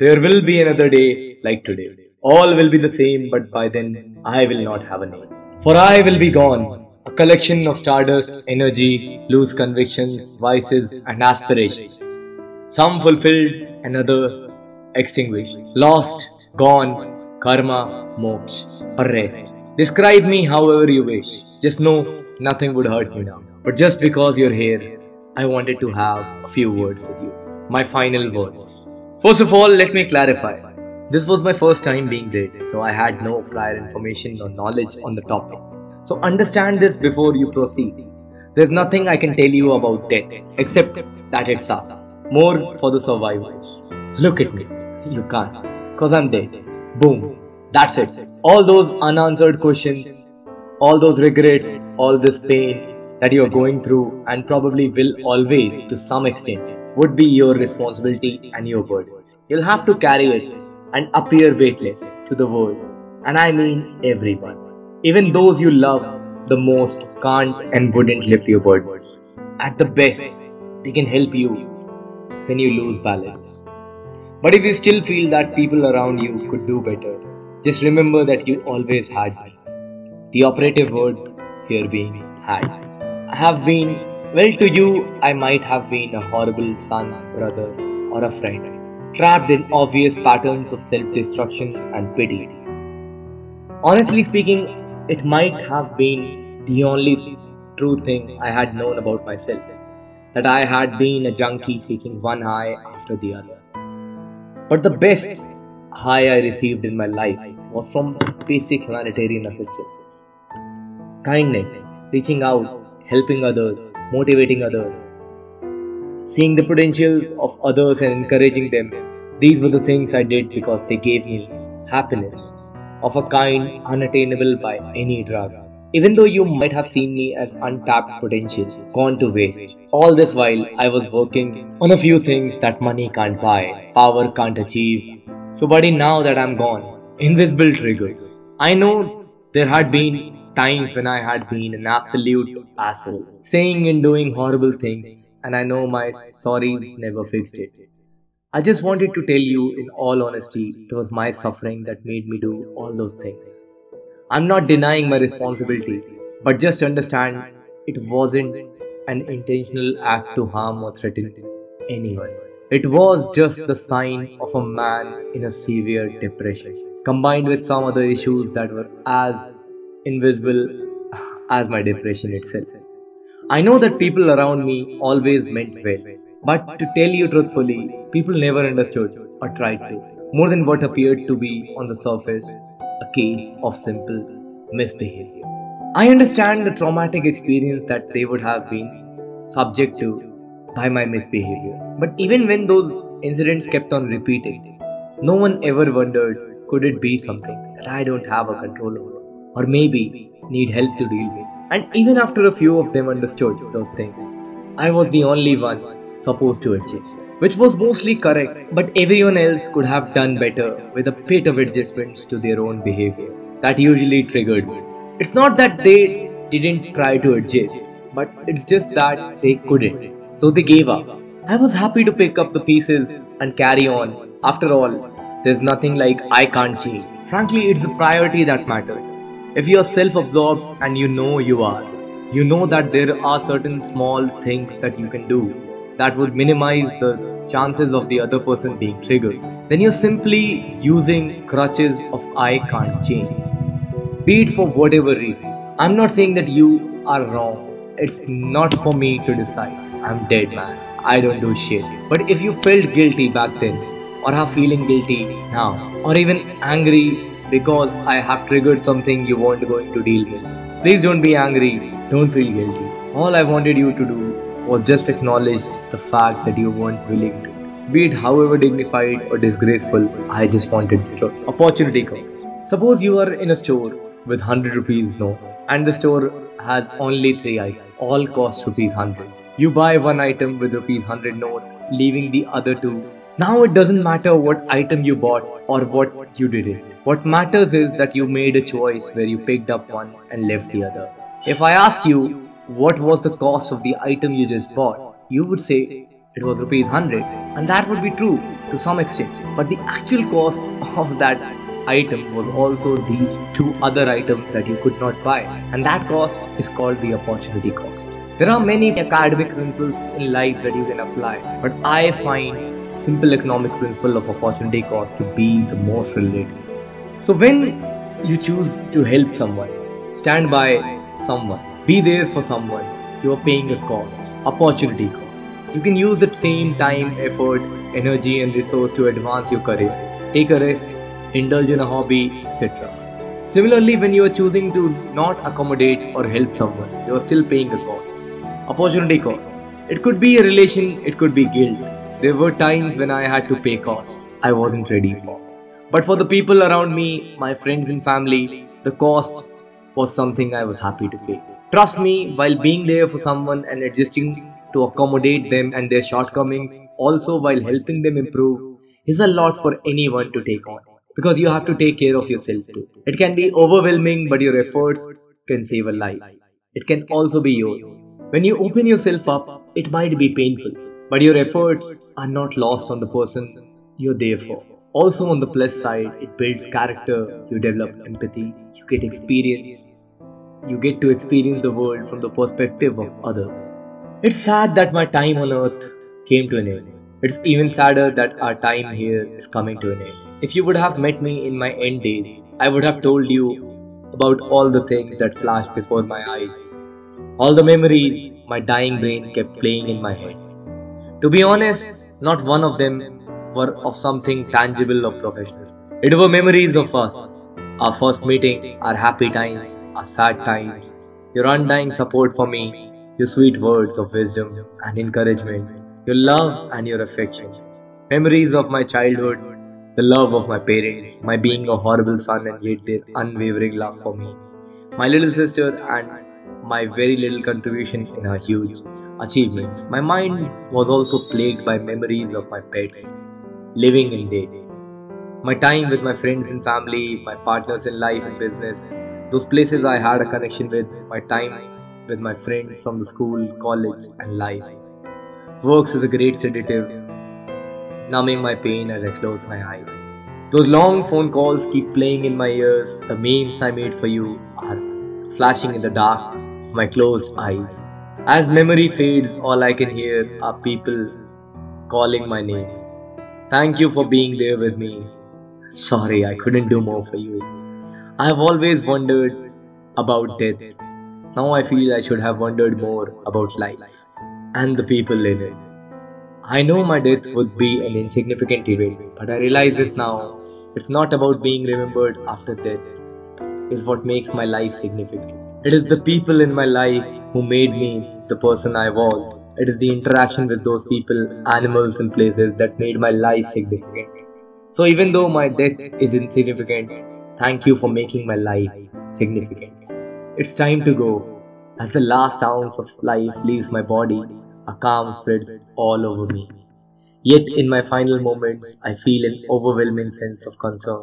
There will be another day like today. All will be the same, but by then I will not have a name. For I will be gone, a collection of stardust, energy, loose convictions, vices, and aspirations. Some fulfilled, another extinguished. Lost, gone, karma, moksha, arrest. Describe me however you wish. Just know nothing would hurt me now. But just because you're here, I wanted to have a few words with you. My final words. First of all, let me clarify. This was my first time being dead, so I had no prior information or knowledge on the topic. So understand this before you proceed. There's nothing I can tell you about death except that it sucks. More for the survivors. Look at me. You can't. Cause I'm dead. Boom. That's it. All those unanswered questions, all those regrets, all this pain that you're going through and probably will always to some extent would be your responsibility and your burden. You'll have to carry it and appear weightless to the world. And I mean everyone. Even those you love the most can't and wouldn't lift your burdens. At the best, they can help you when you lose balance. But if you still feel that people around you could do better, just remember that you always had. The operative word here being had. I have been, well, to you, I might have been a horrible son, brother, or a friend, trapped in obvious patterns of self destruction and pity. Honestly speaking, it might have been the only true thing I had known about myself that I had been a junkie seeking one high after the other. But the best high I received in my life was from basic humanitarian assistance. Kindness, reaching out, helping others, motivating others, seeing the potentials of others and encouraging them. These were the things I did because they gave me happiness of a kind unattainable by any drug. Even though you might have seen me as untapped potential, gone to waste. All this while I was working on a few things that money can't buy, power can't achieve. So, buddy, now that I'm gone, invisible triggers. I know there had been times when I had been an absolute asshole, saying and doing horrible things, and I know my sorries never fixed it. I just wanted to tell you, in all honesty, it was my suffering that made me do all those things. I'm not denying my responsibility, but just understand it wasn't an intentional act to harm or threaten anyone. It was just the sign of a man in a severe depression, combined with some other issues that were as invisible as my depression itself. I know that people around me always meant well, but to tell you truthfully, people never understood or tried to, more than what appeared to be on the surface a case of simple misbehavior. I understand the traumatic experience that they would have been subject to by my misbehavior. But even when those incidents kept on repeating, no one ever wondered could it be something that I don't have a control over, or maybe need help to deal with. And even after a few of them understood those things, I was the only one supposed to adjust, which was mostly correct, but everyone else could have done better with a bit of adjustments to their own behavior. That usually triggered me. It's not that they didn't try to adjust, but it's just that they couldn't, so they gave up. I was happy to pick up the pieces and carry on. After all, there's nothing like I can't change. Frankly, it's the priority that matters. If you're self absorbed and you know you are, you know that there are certain small things that you can do that would minimize the chances of the other person being triggered, then you're simply using crutches of I can't change. Be it for whatever reason. I'm not saying that you are wrong. It's not for me to decide. I'm dead, man. I don't do shit. But if you felt guilty back then, or are feeling guilty now, or even angry because I have triggered something you weren't going to deal with, please don't be angry. Don't feel guilty. All I wanted you to do was just acknowledge the fact that you weren't willing to. Be it however dignified or disgraceful, I just wanted the opportunity comes. Suppose you are in a store with 100 rupees note and the store has only 3 items, all cost rupees 100. You buy one item with rupees 100 note, leaving the other two. Now it doesn't matter what item you bought or what you did it. What matters is that you made a choice where you picked up one and left the other. If I ask you what was the cost of the item you just bought, you would say it was rupees 100 and that would be true to some extent but the actual cost of that item was also these two other items that you could not buy and that cost is called the opportunity cost there are many academic principles in life that you can apply but i find simple economic principle of opportunity cost to be the most related so when you choose to help someone stand by someone be there for someone you are paying a cost opportunity cost you can use that same time, effort, energy, and resource to advance your career, take a rest, indulge in a hobby, etc. Similarly, when you are choosing to not accommodate or help someone, you are still paying a cost. Opportunity cost. It could be a relation, it could be guilt. There were times when I had to pay costs I wasn't ready for. But for the people around me, my friends and family, the cost was something I was happy to pay. Trust me, while being there for someone and adjusting to accommodate them and their shortcomings, also while helping them improve, is a lot for anyone to take on. Because you have to take care of yourself too. It can be overwhelming, but your efforts can save a life. It can also be yours. When you open yourself up, it might be painful, but your efforts are not lost on the person you're there for. Also, on the plus side, it builds character, you develop empathy, you get experience, you get to experience the world from the perspective of others. It's sad that my time on earth came to an end. It's even sadder that our time here is coming to an end. If you would have met me in my end days, I would have told you about all the things that flashed before my eyes. All the memories my dying brain kept playing in my head. To be honest, not one of them were of something tangible or professional. It were memories of us, our first meeting, our happy times, our sad times, your undying support for me, your sweet words of wisdom and encouragement, your love and your affection. Memories of my childhood, the love of my parents, my being a horrible son and yet their unwavering love for me, my little sister and my very little contribution in her huge achievements. My mind was also plagued by memories of my pets, living in dead. My time with my friends and family, my partners in life and business, those places I had a connection with, my time with my friends from the school, college, and life. Works as a great sedative, numbing my pain as I close my eyes. Those long phone calls keep playing in my ears. The memes I made for you are flashing in the dark of my closed eyes. As memory fades, all I can hear are people calling my name. Thank you for being there with me. Sorry, I couldn't do more for you. I have always wondered about death now I feel I should have wondered more about life and the people in it. I know my death would be an insignificant event, but I realize this now. It's not about being remembered after death, it's what makes my life significant. It is the people in my life who made me the person I was. It is the interaction with those people, animals, and places that made my life significant. So, even though my death is insignificant, thank you for making my life significant. It's time to go. As the last ounce of life leaves my body, a calm spreads all over me. Yet, in my final moments, I feel an overwhelming sense of concern.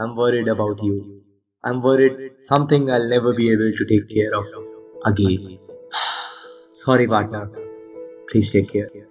I'm worried about you. I'm worried something I'll never be able to take care of again. Sorry, partner. Please take care.